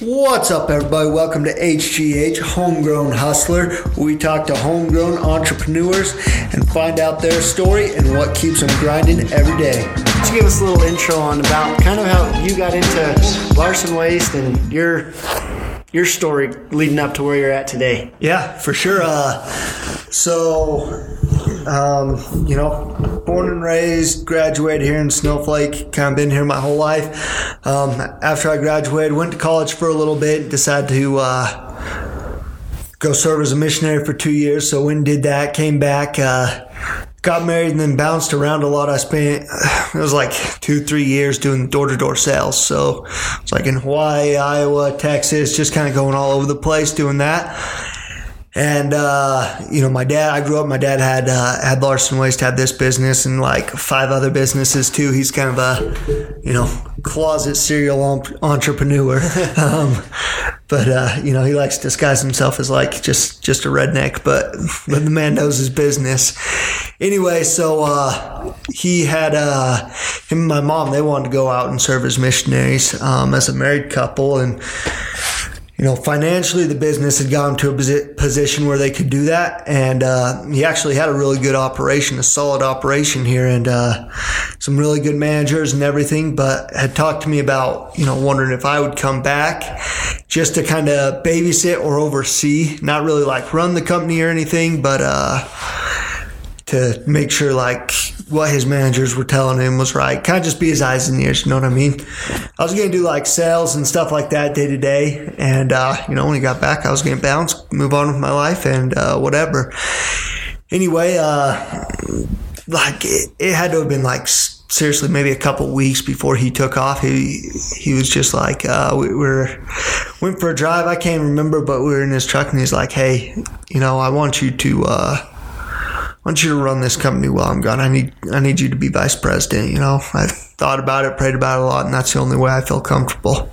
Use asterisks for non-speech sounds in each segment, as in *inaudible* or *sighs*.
What's up, everybody? Welcome to HGH Homegrown Hustler. We talk to homegrown entrepreneurs and find out their story and what keeps them grinding every day. Just give us a little intro on about kind of how you got into Larson Waste and your your story leading up to where you're at today. Yeah, for sure. Uh, so, um, you know, born and raised, graduated here in Snowflake, kind of been here my whole life. Um, after I graduated, went to college for a little bit, decided to uh, go serve as a missionary for two years. So, went and did that, came back. Uh, got married and then bounced around a lot. I spent *sighs* it was like two, three years doing door to door sales. So it's like in Hawaii, Iowa, Texas, just kind of going all over the place doing that. And uh, you know, my dad. I grew up. My dad had uh, had Larson Waste, had this business, and like five other businesses too. He's kind of a, you know, closet serial entrepreneur. *laughs* um, but uh, you know, he likes to disguise himself as like just just a redneck. But but the man knows his business. Anyway, so uh, he had uh, him and my mom. They wanted to go out and serve as missionaries um, as a married couple, and you know, financially, the business had gotten to a position where they could do that. And uh, he actually had a really good operation, a solid operation here, and uh, some really good managers and everything. But had talked to me about, you know, wondering if I would come back just to kind of babysit or oversee, not really like run the company or anything, but uh, to make sure like what his managers were telling him was right. Kind of just be his eyes and ears, you know what I mean? I was going to do like sales and stuff like that day to day. And, uh, you know, when he got back, I was going to bounce, move on with my life and, uh, whatever. Anyway, uh, like it, it had to have been like seriously maybe a couple weeks before he took off he he was just like uh, we were went for a drive i can't remember but we were in his truck and he's like hey you know i want you to uh, want you to run this company while I'm gone. I need I need you to be vice president. You know, I've thought about it, prayed about it a lot, and that's the only way I feel comfortable.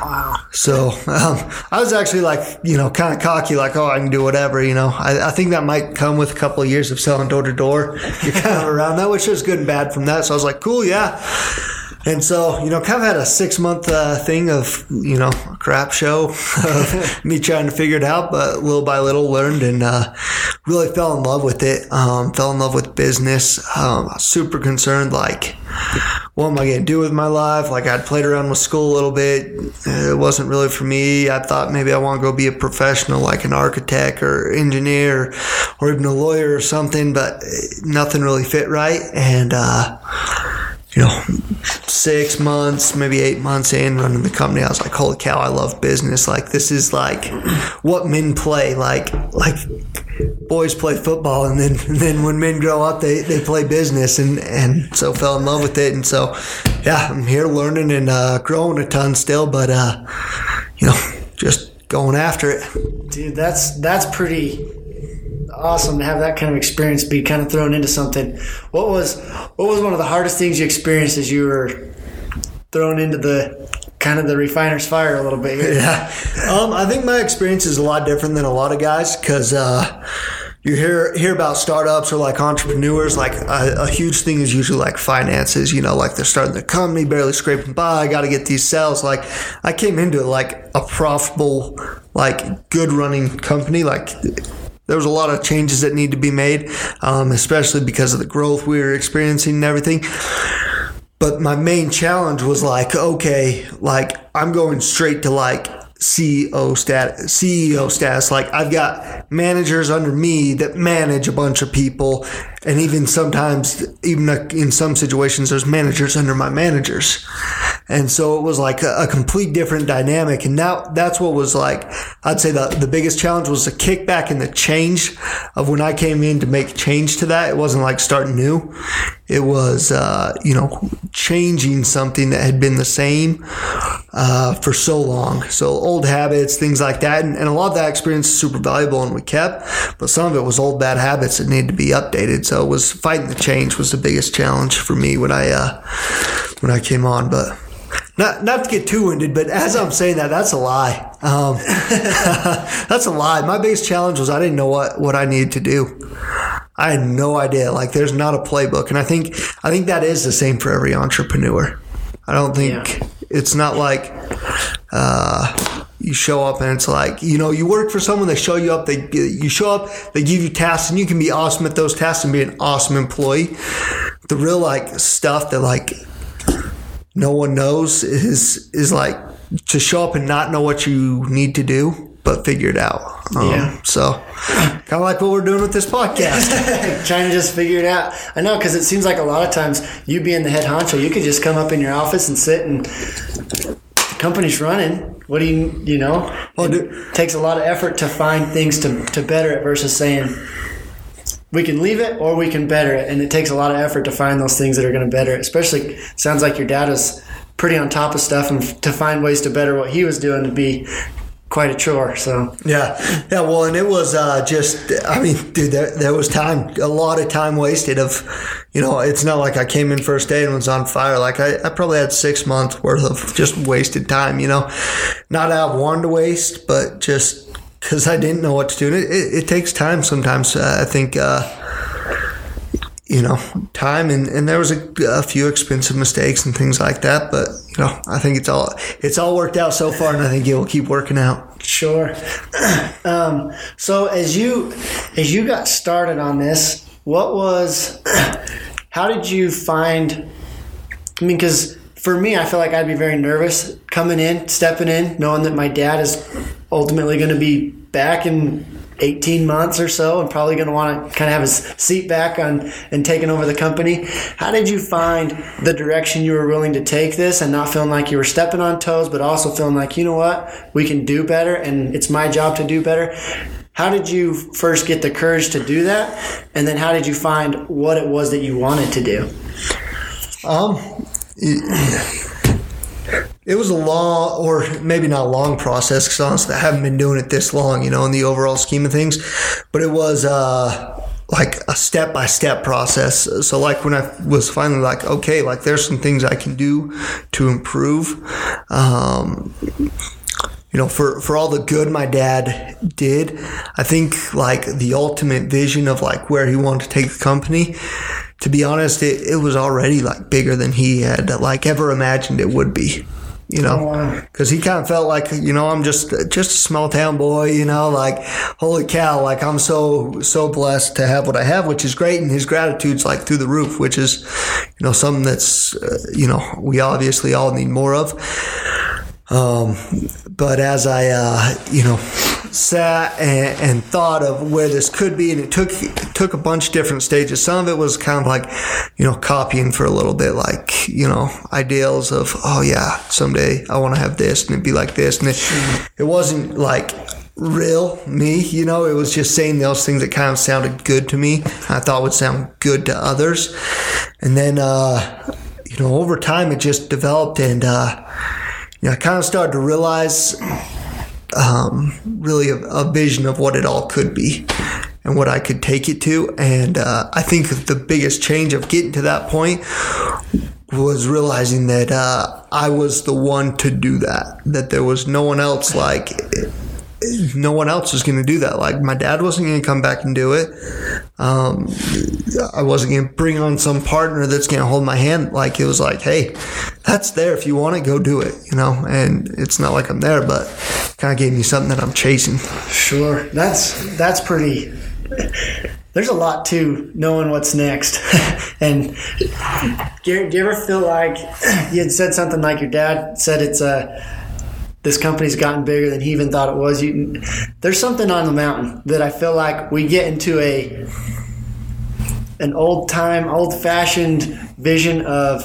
Wow. So um, I was actually like, you know, kind of cocky, like, oh, I can do whatever. You know, I, I think that might come with a couple of years of selling door to door. You're kind of around that, which is good and bad from that. So I was like, cool, yeah. And so, you know, kind of had a six month uh, thing of, you know, a crap show *laughs* of *laughs* me trying to figure it out, but little by little learned and uh, really fell in love with it. Um, fell in love with business. Um, super concerned, like, what am I going to do with my life? Like, I'd played around with school a little bit. It wasn't really for me. I thought maybe I want to go be a professional, like an architect or engineer or even a lawyer or something, but nothing really fit right. And, uh, you know, six months, maybe eight months in running the company, I was like, holy cow, I love business. Like, this is like what men play. Like, like boys play football and then, and *laughs* then when men grow up, they, they play business and, and so fell in love with it. And so, yeah, I'm here learning and, uh, growing a ton still, but, uh, you know, just going after it. Dude, that's, that's pretty, awesome to have that kind of experience be kind of thrown into something. What was what was one of the hardest things you experienced as you were thrown into the kind of the refiner's fire a little bit? Here? *laughs* Yeah, um, I think my experience is a lot different than a lot of guys because. Uh, you hear hear about startups or like entrepreneurs. Like a, a, huge thing is usually like finances. You know, like they're starting their company, barely scraping by. I got to get these sales. Like I came into like a profitable, like good running company. Like there was a lot of changes that need to be made, um, especially because of the growth we were experiencing and everything. But my main challenge was like, okay, like I'm going straight to like CEO status, CEO status. Like I've got managers under me that manage a bunch of people, and even sometimes, even in some situations, there's managers under my managers. And so it was like a, a, complete different dynamic. And now that's what was like, I'd say the, the biggest challenge was the kickback and the change of when I came in to make change to that. It wasn't like starting new. It was, uh, you know, changing something that had been the same, uh, for so long. So old habits, things like that. And, and a lot of that experience is super valuable and we kept, but some of it was old bad habits that needed to be updated. So it was fighting the change was the biggest challenge for me when I, uh, when I came on, but not not to get too winded, but as I'm saying that, that's a lie. Um, *laughs* that's a lie. My biggest challenge was I didn't know what what I needed to do. I had no idea. Like, there's not a playbook, and I think I think that is the same for every entrepreneur. I don't think yeah. it's not like. Uh, you show up and it's like you know you work for someone they show you up they you show up they give you tasks and you can be awesome at those tasks and be an awesome employee the real like stuff that like no one knows is is like to show up and not know what you need to do but figure it out um, Yeah. so kind of like what we're doing with this podcast *laughs* trying to just figure it out. I know because it seems like a lot of times you being the head honcho, you could just come up in your office and sit and the company's running. What do you you know? Well, it takes a lot of effort to find things to to better it versus saying we can leave it or we can better it, and it takes a lot of effort to find those things that are going to better it. Especially sounds like your dad is pretty on top of stuff, and to find ways to better what he was doing would be quite a chore. So Yeah, yeah. Well, and it was uh, just, I mean, dude, there, there was time, a lot of time wasted. Of, you know, it's not like I came in first day and was on fire. Like I, I probably had six months worth of just wasted time. You know, not out of wanting to waste, but just because I didn't know what to do. And it, it, it takes time sometimes. Uh, I think. Uh, you know, time and, and there was a, a few expensive mistakes and things like that, but you know, I think it's all it's all worked out so far, and I think it will keep working out. Sure. *clears throat* Um, so as you as you got started on this, what was *clears throat* how did you find? I mean, because for me, I feel like I'd be very nervous coming in, stepping in, knowing that my dad is ultimately going to be back in 18 months or so and probably going to want to kind of have his seat back on and taking over the company. How did you find the direction you were willing to take this and not feeling like you were stepping on toes, but also feeling like, you know what, we can do better and it's my job to do better? How did you first get the courage to do that? And then how did you find what it was that you wanted to do? Um, it was a long, or maybe not a long process, because honestly, I haven't been doing it this long, you know, in the overall scheme of things. But it was uh, like a step by step process. So, like when I was finally like, okay, like there's some things I can do to improve. Um, you know, for, for all the good my dad did, I think like the ultimate vision of like where he wanted to take the company, to be honest, it, it was already like bigger than he had like ever imagined it would be. You know, wow. because he kind of felt like you know I'm just just a small town boy. You know, like holy cow, like I'm so so blessed to have what I have, which is great, and his gratitude's like through the roof, which is you know something that's uh, you know we obviously all need more of. Um, but as I, uh, you know, sat and, and, thought of where this could be, and it took it took a bunch of different stages. Some of it was kind of like, you know, copying for a little bit, like you know, ideals of, oh yeah, someday I want to have this, and it'd be like this, and it, it wasn't like real me, you know, it was just saying those things that kind of sounded good to me. I thought would sound good to others, and then, uh, you know, over time it just developed and. Uh, you know, I kind of started to realize um, really a, a, vision of what it all could be and what I could take it to. And uh, I think the biggest change of getting to that point was realizing that uh, I was the one to do that, that there was no one else like. No one else was going to do that. Like my dad wasn't going to come back and do it. Um, I wasn't going to bring on some partner that's going to hold my hand. Like it was like, hey, that's there. If you want it, go do it. You know. And it's not like I'm there, but kind of gave me something that I'm chasing. Sure, that's that's pretty. There's a lot to knowing what's next. *laughs* and do you, do you ever feel like you had said something like your dad said it's a this company's gotten bigger than he even thought it was. You, there's something on the mountain that I feel like we get into a an old time, old fashioned vision of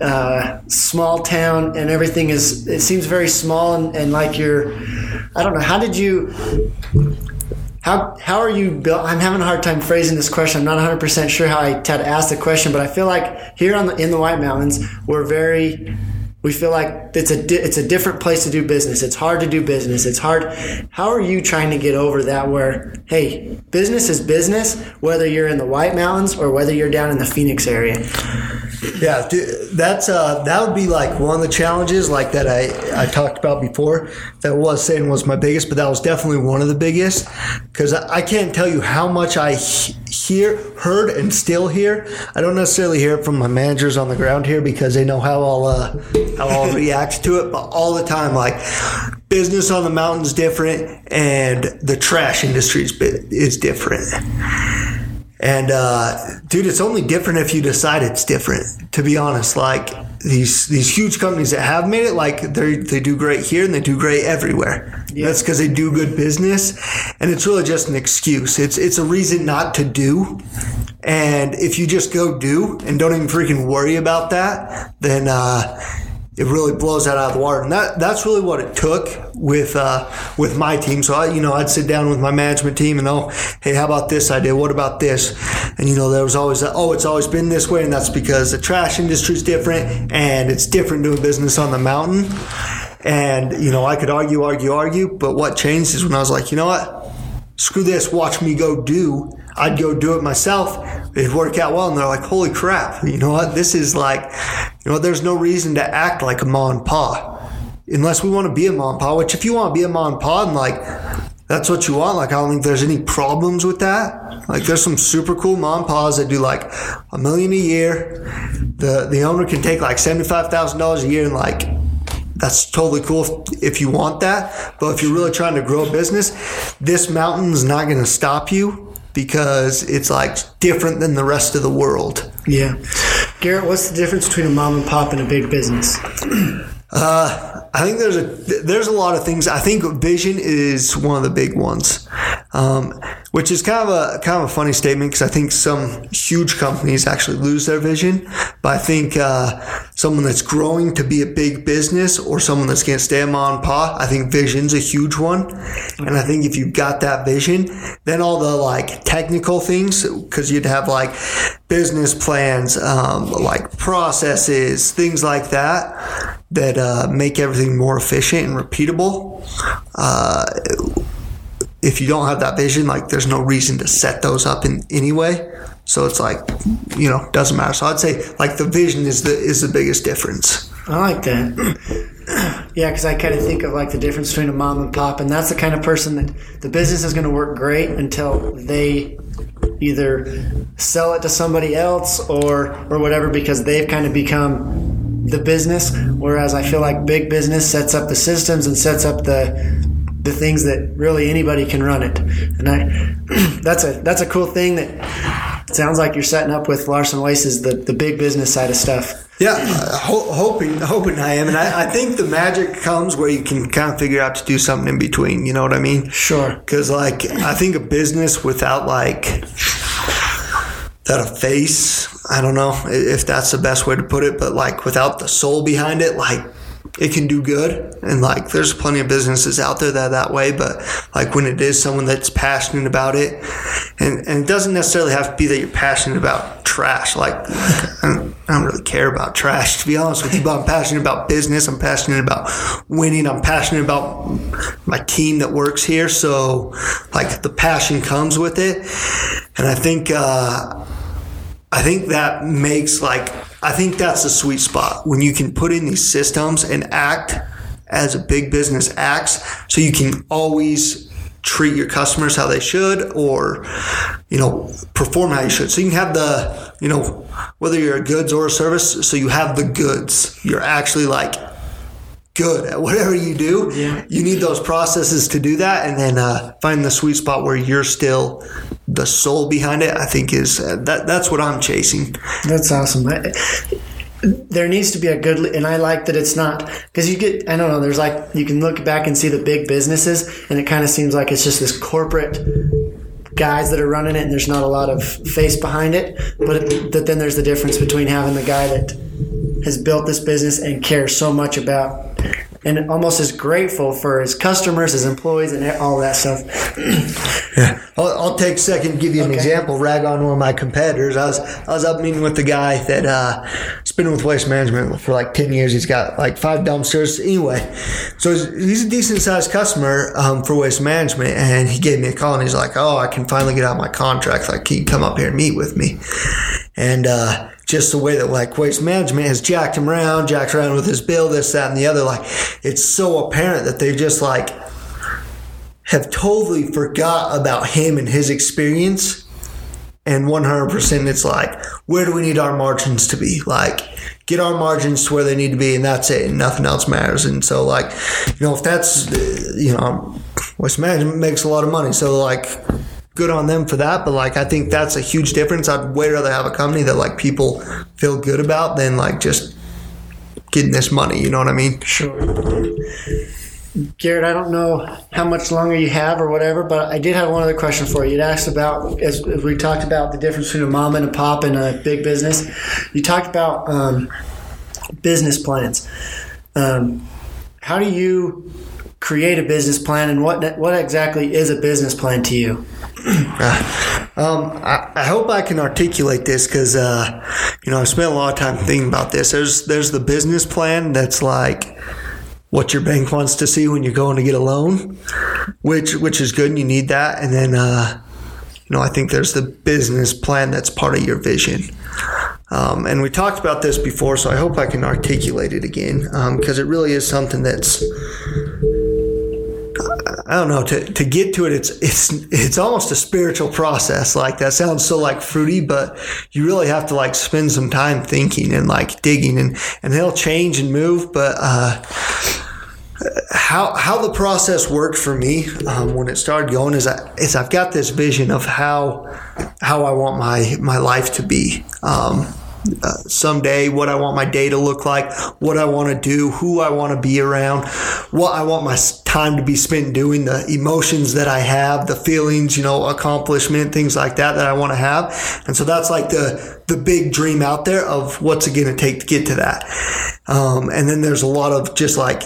uh, small town and everything is. It seems very small and, and like you're. I don't know. How did you? How, how are you built? I'm having a hard time phrasing this question. I'm not 100% sure how I had to ask the question, but I feel like here on the, in the White Mountains, we're very we feel like it's a di- it's a different place to do business. It's hard to do business. It's hard. How are you trying to get over that? Where hey, business is business, whether you're in the White Mountains or whether you're down in the Phoenix area. Yeah, that's uh, that would be like one of the challenges, like that I I talked about before. That was saying was my biggest, but that was definitely one of the biggest because I, I can't tell you how much I hear, heard, and still hear. I don't necessarily hear it from my managers on the ground here because they know how I'll uh, how I'll react to it, but all the time, like business on the mountain's different and the trash industry is different. And uh, dude, it's only different if you decide it's different. To be honest, like these these huge companies that have made it, like they they do great here and they do great everywhere. Yeah. That's because they do good business, and it's really just an excuse. It's it's a reason not to do. And if you just go do and don't even freaking worry about that, then uh, it really blows that out of the water. And that that's really what it took with uh, with my team. So I, you know, I'd sit down with my management team and oh, hey, how about this idea? What about this? And you know, there was always that, oh, it's always been this way, and that's because the trash industry is different and it's different doing business on the mountain. And you know, I could argue, argue, argue, but what changed is when I was like, you know what? Screw this. Watch me go do. I'd go do it myself. It'd work out well. And they're like, holy crap. *laughs* You know what? This is like, you know, there's no reason to act like a mom and pa unless we want to be a mom and pa, which if you want to be a mom and pa and like, that's what you want. Like, I don't think there's any problems with that. Like, there's some super cool mom and pas that do like a million a year. The, the owner can take like $75,000 a year and like, that's totally cool if, if you want that. But if you're really trying to grow a business, this mountain's not going to stop you because it's like different than the rest of the world. Yeah. Garrett, what's the difference between a mom and pop and a big business? Uh, I think there's a there's a lot of things. I think vision is one of the big ones, um, which is kind of a kind of a funny statement because I think some huge companies actually lose their vision. But I think uh, someone that's growing to be a big business or someone that's going to stay a mom and pop, I think vision's a huge one. And I think if you've got that vision, then all the like technical things because you'd have like business plans, um, like processes, things like that that uh, make everything more efficient and repeatable. Uh, if you don't have that vision, like there's no reason to set those up in any way. So it's like, you know, doesn't matter. So I'd say like the vision is the is the biggest difference. I like that. *clears throat* yeah, because I kind of think of like the difference between a mom and pop, and that's the kind of person that the business is going to work great until they either sell it to somebody else or or whatever because they've kind of become the business, whereas I feel like big business sets up the systems and sets up the the things that really anybody can run it. And I *clears throat* that's a that's a cool thing that sounds like you're setting up with Larson is the, the big business side of stuff. Yeah, uh, ho- hoping hoping I am, and I, I, think the magic comes where you can kind of figure out to do something in between. You know what I mean? Sure. Because like I think a business without like that a face. I don't know if that's the best way to put it, but like without the soul behind it, like it can do good. And like there's plenty of businesses out there that that way, but like when it is someone that's passionate about it, and, and it doesn't necessarily have to be that you're passionate about trash. Like I don't, I don't really care about trash to be honest with you, but I'm passionate about business. I'm passionate about winning. I'm passionate about my team that works here. So like the passion comes with it. And I think, uh, I think that makes like I think that's the sweet spot when you can put in these systems and act as a big business acts. So you can always treat your customers how they should or you know perform how you should. So you can have the you know whether you're a goods or a service so you have the goods. You're actually like good at whatever you do. Yeah. You need those processes to do that, and then uh, find the sweet spot where you're still the soul behind it. I think is uh, that that's what I'm chasing. That's awesome. I, there needs to be a good, and I like that it's not because you get. I don't know. There's like you can look back and see the big businesses, and it kind of seems like it's just this corporate guys that are running it, and there's not a lot of face behind it. But, but then there's the difference between having the guy that has built this business and cares so much about and almost as grateful for his customers, his employees, and all that stuff. *clears throat* yeah, I'll, I'll, take a second to give you an okay. example. Rag on one of my competitors. I was I was up meeting with the guy that uh, has been with Waste Management for like ten years. He's got like five dumpsters. Anyway, so he's, he's a decent sized customer um, for Waste Management, and he gave me a call and he's like, "Oh, I can finally get out my contract. Like, can you come up here and meet with me?" And uh, just the way that like waste management has jacked him around, jacked around with his bill, this, that, and the other. Like it's so apparent that they just like have totally forgot about him and his experience. And 100% it's like where do we need our margins to be? Like get our margins to where they need to be and that's it and nothing else matters. And so like you know if that's you know waste management makes a lot of money. So like good on them for that but like i think that's a huge difference i'd way rather have a company that like people feel good about than like just getting this money you know what i mean Sure. Garrett, I don't know how much longer you have or whatever, but I did have one other question for you. You'd asked about, as, as we talked about the difference between a mom and a pop and a big business. You talked about um, business plans. Um, how do you create a business plan, and what what exactly is a business plan to you? Um, I, I hope I can articulate this because, uh, you know, I've spent a lot of time thinking about this. There's there's the business plan that's like what your bank wants to see when you're going to get a loan, which which is good and you need that. And then, uh, you know, I think there's the business plan that's part of your vision. Um, and we talked about this before, so I hope I can articulate it again because it really is something that's I don't know to, to get to it. It's it's it's almost a spiritual process. Like that sounds so like fruity, but you really have to like spend some time thinking and like digging, and and they'll change and move. But uh, how how the process worked for me um, when it started going is I, is I've got this vision of how how I want my my life to be. Um, uh, someday, what I want my day to look like, what I want to do, who I want to be around, what I want my time to be spent doing, the emotions that I have, the feelings, you know, accomplishment, things like that that I want to have. And so that's like the the big dream out there of what's it going to take to get to that. Um, and then there's a lot of just like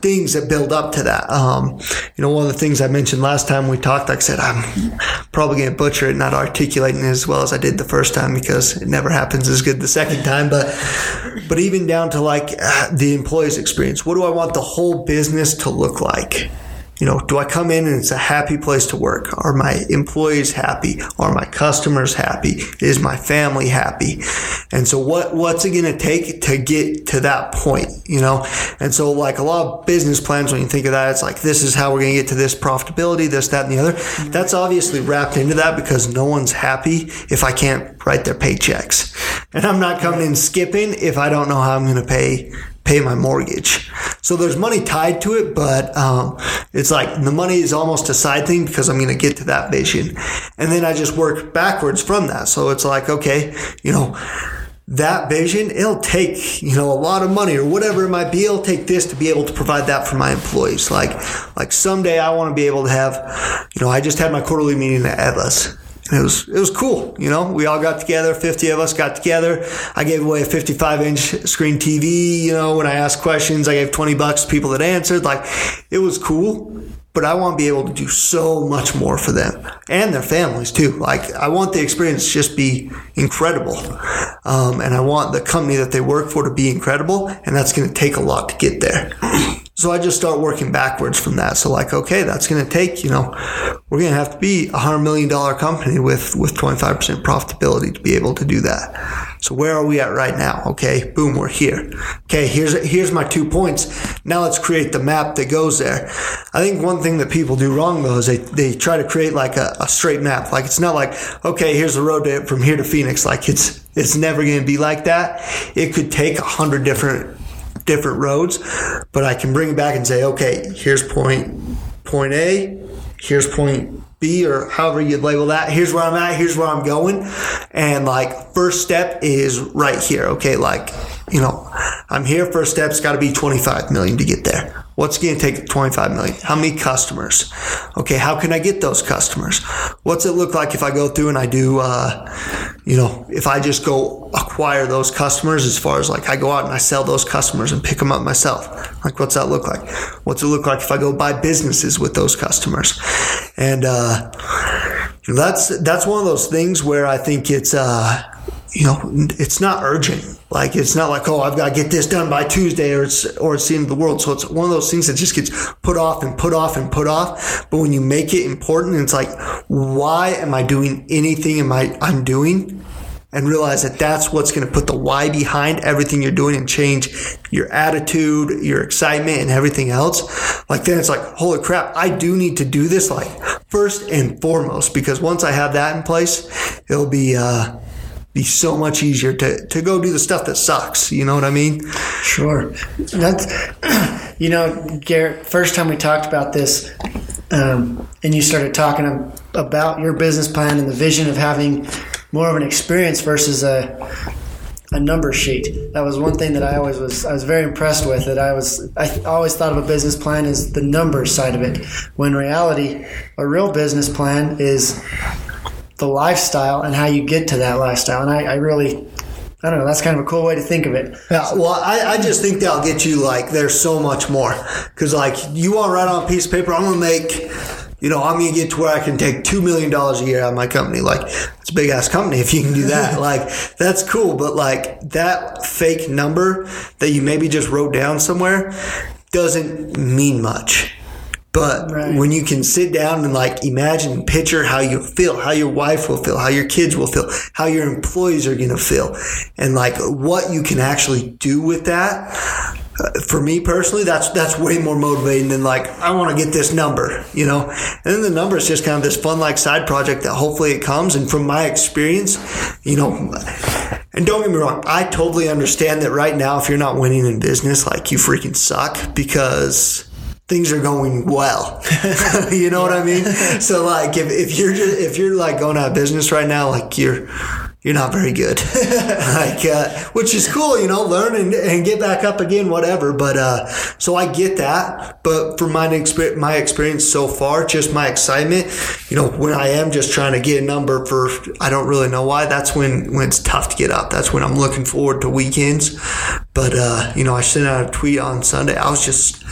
things that build up to that. Um, you know, one of the things I mentioned last time we talked, like I said, I'm probably going to butcher it, not articulating it as well as I did the first time because it never happens as good the second time. But, but even down to like uh, the employee's experience, what do I want the whole business to look like? You know, do I come in and it's a happy place to work? Are my employees happy? Are my customers happy? Is my family happy? And so what, what's it going to take to get to that point? You know? And so like a lot of business plans, when you think of that, it's like, this is how we're going to get to this profitability, this, that, and the other. Mm-hmm. That's obviously wrapped into that because no one's happy if I can't write their paychecks. And I'm not coming in skipping if I don't know how I'm going to pay pay my mortgage. So there's money tied to it, but um, it's like the money is almost a side thing because I'm going to get to that vision. And then I just work backwards from that. So it's like, okay, you know, that vision, it'll take, you know, a lot of money or whatever it might be. It'll take this to be able to provide that for my employees. Like, like someday I want to be able to have, you know, I just had my quarterly meeting at Eva's. It was it was cool, you know. We all got together, fifty of us got together. I gave away a fifty-five inch screen TV. You know, when I asked questions, I gave twenty bucks to people that answered. Like, it was cool. But I want to be able to do so much more for them and their families too. Like, I want the experience to just be incredible, um, and I want the company that they work for to be incredible. And that's going to take a lot to get there. So I just start working backwards from that. So like, okay, that's going to take, you know, we're going to have to be a hundred million dollar company with, with 25% profitability to be able to do that. So where are we at right now? Okay. Boom. We're here. Okay. Here's, here's my two points. Now let's create the map that goes there. I think one thing that people do wrong though is they, they try to create like a, a straight map. Like it's not like, okay, here's the road to, from here to Phoenix. Like it's, it's never going to be like that. It could take a hundred different different roads, but I can bring it back and say, okay, here's point point A, here's point B, or however you'd label that. Here's where I'm at. Here's where I'm going, and like first step is right here. Okay, like you know, I'm here. First step's got to be 25 million to get there. What's going to take 25 million? How many customers? Okay, how can I get those customers? What's it look like if I go through and I do, uh, you know, if I just go acquire those customers as far as like I go out and I sell those customers and pick them up myself? Like, what's that look like? What's it look like if I go buy businesses with those customers? And, uh, that's, that's one of those things where I think it's, uh, you know, it's not urgent. Like it's not like, oh, I've got to get this done by Tuesday or it's or it's the end of the world. So it's one of those things that just gets put off and put off and put off. But when you make it important, it's like, why am I doing anything am I I'm doing? And realize that that's what's going to put the why behind everything you're doing and change your attitude, your excitement, and everything else. Like then it's like, holy crap, I do need to do this. Like first and foremost because once I have that in place, it'll be uh, be so much easier to, to go do the stuff that sucks. You know what I mean? Sure. That's *clears throat* you know, Garrett. First time we talked about this, um, and you started talking about your business plan and the vision of having more of an experience versus a a number sheet. That was one thing that I always was I was very impressed with. That I was I always thought of a business plan as the numbers side of it. When reality, a real business plan is the lifestyle and how you get to that lifestyle. And I, I really I don't know. That's kind of a cool way to think of it. Yeah, well, I, I just think that'll get you like there's so much more because like you want to write on a piece of paper. I'm gonna make, you know, I'm gonna get to where I can take two million dollars a year out of my company. Like it's a big ass company if you can do that. *laughs* like that's cool, but like that fake number that you maybe just wrote down somewhere doesn't mean much. But right. when you can sit down and like imagine and picture how you feel, how your wife will feel, how your kids will feel, how your employees are going to feel, and like what you can actually do with that. Uh, for me personally, that's that's way more motivating than like I want to get this number, you know. And then the number is just kind of this fun like side project that hopefully it comes. And from my experience, you know, and don't get me wrong, I totally understand that right now if you're not winning in business, like you freaking suck because things are going well. *laughs* *laughs* you know what I mean? So like if, if you're just, if you're like going out of business right now, like you're you're not very good. *laughs* like, uh, which is cool, you know, learn and, and, get back up again, whatever. But, uh, so I get that. But from my experience, my experience so far, just my excitement, you know, when I am just trying to get a number for, I don't really know why, that's when, when it's tough to get up. That's when I'm looking forward to weekends. But, uh, you know, I sent out a tweet on Sunday. I was just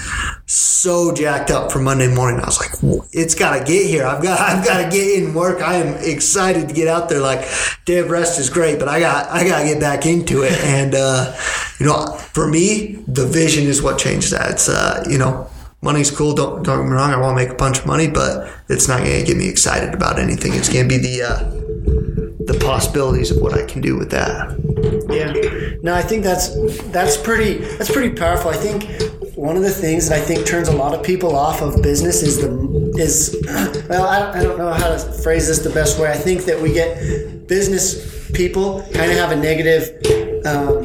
so jacked up for Monday morning. I was like, it's got to get here. I've got, *laughs* I've got to get in work. I am excited to get out there. Like, day of rest is great, but I got, I got to get back into it. *laughs* And, uh, you know, for me, the vision is what changed that. It's, uh, you know, money's cool. Don't, don't get me wrong. I want to make a bunch of money, but it's not going to get me excited about anything. It's going to be the, uh, the possibilities of what I can do with that. Yeah. No, I think that's that's pretty that's pretty powerful. I think one of the things that I think turns a lot of people off of business is the is *clears throat* well I don't, I don't know how to phrase this the best way. I think that we get business people kind of have a negative um,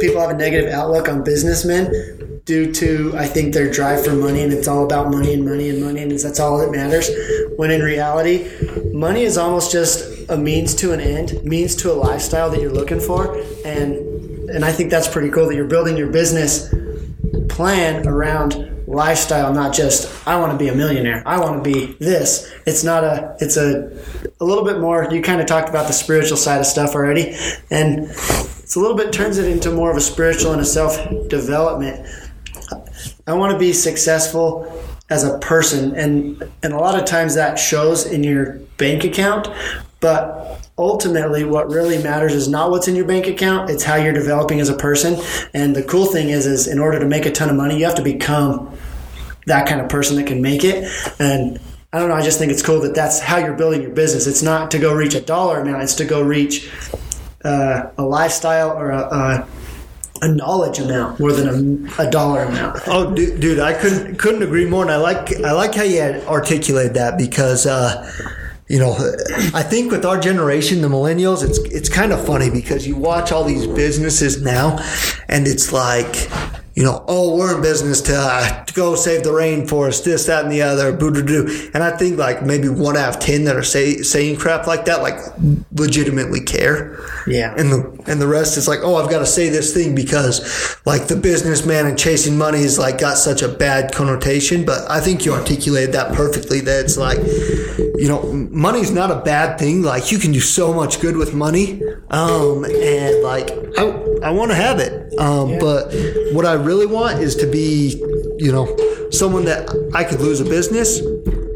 people have a negative outlook on businessmen due to I think their drive for money and it's all about money and money and money and that's all that matters. When in reality, money is almost just a means to an end, means to a lifestyle that you're looking for, and and I think that's pretty cool that you're building your business plan around lifestyle, not just I want to be a millionaire. I want to be this. It's not a. It's a a little bit more. You kind of talked about the spiritual side of stuff already, and it's a little bit turns it into more of a spiritual and a self development I want to be successful as a person. And and a lot of times that shows in your bank account but ultimately what really matters is not what's in your bank account it's how you're developing as a person. And the cool thing is is in order to make a ton of money you have to become that kind of person that can make it. And I don't know I just think it's cool that that's how you're building your business. It's not to go reach a dollar amount it's to go reach uh, a lifestyle or a, a a knowledge amount more than a, a dollar amount. oh, dude, dude, I couldn't couldn't agree more. And I like I like how you articulated that because. Uh, you know, I think with our generation, the millennials, it's it's kind of funny because you watch all these businesses now, and it's like you know, oh, we're in business to, uh, to go save the rainforest, this, that, and the other, boo doo doo. And I think like maybe one out of ten that are say, saying crap like that, like legitimately care. Yeah. And the and the rest is like, oh, I've got to say this thing because like the businessman and chasing money is like got such a bad connotation. But I think you articulated that perfectly. That it's like, you know, money's not a bad thing. Like you can do so much good with money. Um, and like I I want to have it. Um, yeah. but what I really want is to be, you know, someone that I could lose a business,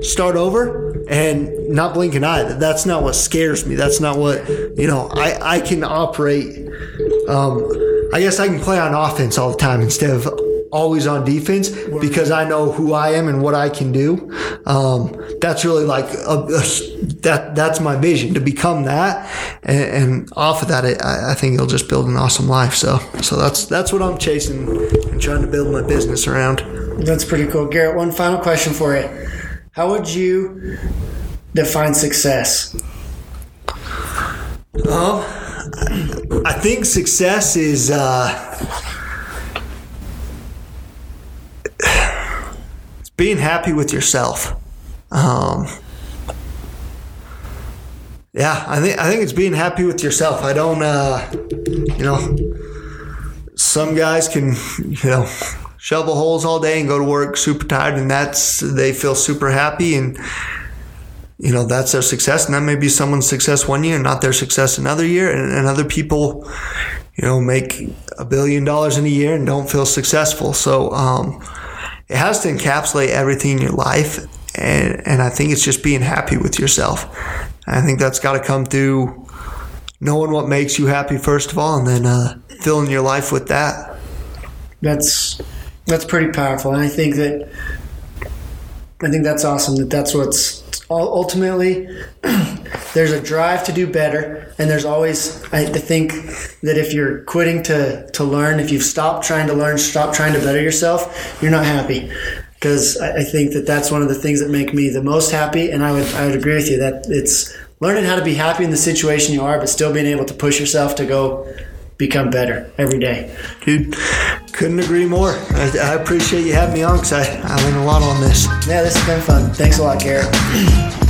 start over, and not blink an eye. That's not what scares me. That's not what, you know, I, I can operate. Um, I guess I can play on offense all the time instead of always on defense because I know who I am and what I can do. Um, that's really like a, a, that. That's my vision to become that, and, and off of that, I, I, think it'll just build an awesome life. So, so that's that's what I'm chasing and trying to build my business around. That's pretty cool, Garrett. One final question for you: how would you define success? Um, I think success is uh, being happy with yourself. Um, yeah, I think I think it's being happy with yourself. I don't, uh, you know, some guys can, you know, shovel holes all day and go to work super tired, and that's they feel super happy and you know that's their success and that may be someone's success one year and not their success another year and, and other people you know make a billion dollars in a year and don't feel successful so um, it has to encapsulate everything in your life and, and i think it's just being happy with yourself i think that's got to come through knowing what makes you happy first of all and then uh, filling your life with that That's that's pretty powerful, and I think that I think that's awesome. That that's what's ultimately *clears throat* there's a drive to do better, and there's always I think that if you're quitting to to learn, if you've stopped trying to learn, stop trying to better yourself, you're not happy. Because I I think that that's one of the things that make me the most happy, and I would I would agree with you that it's learning how to be happy in the situation you are, but still being able to push yourself to go become better every day. dude couldn't agree more i, I appreciate you having me on because I, I learned a lot on this Yeah, this has been fun. Thanks a lot, Garrett.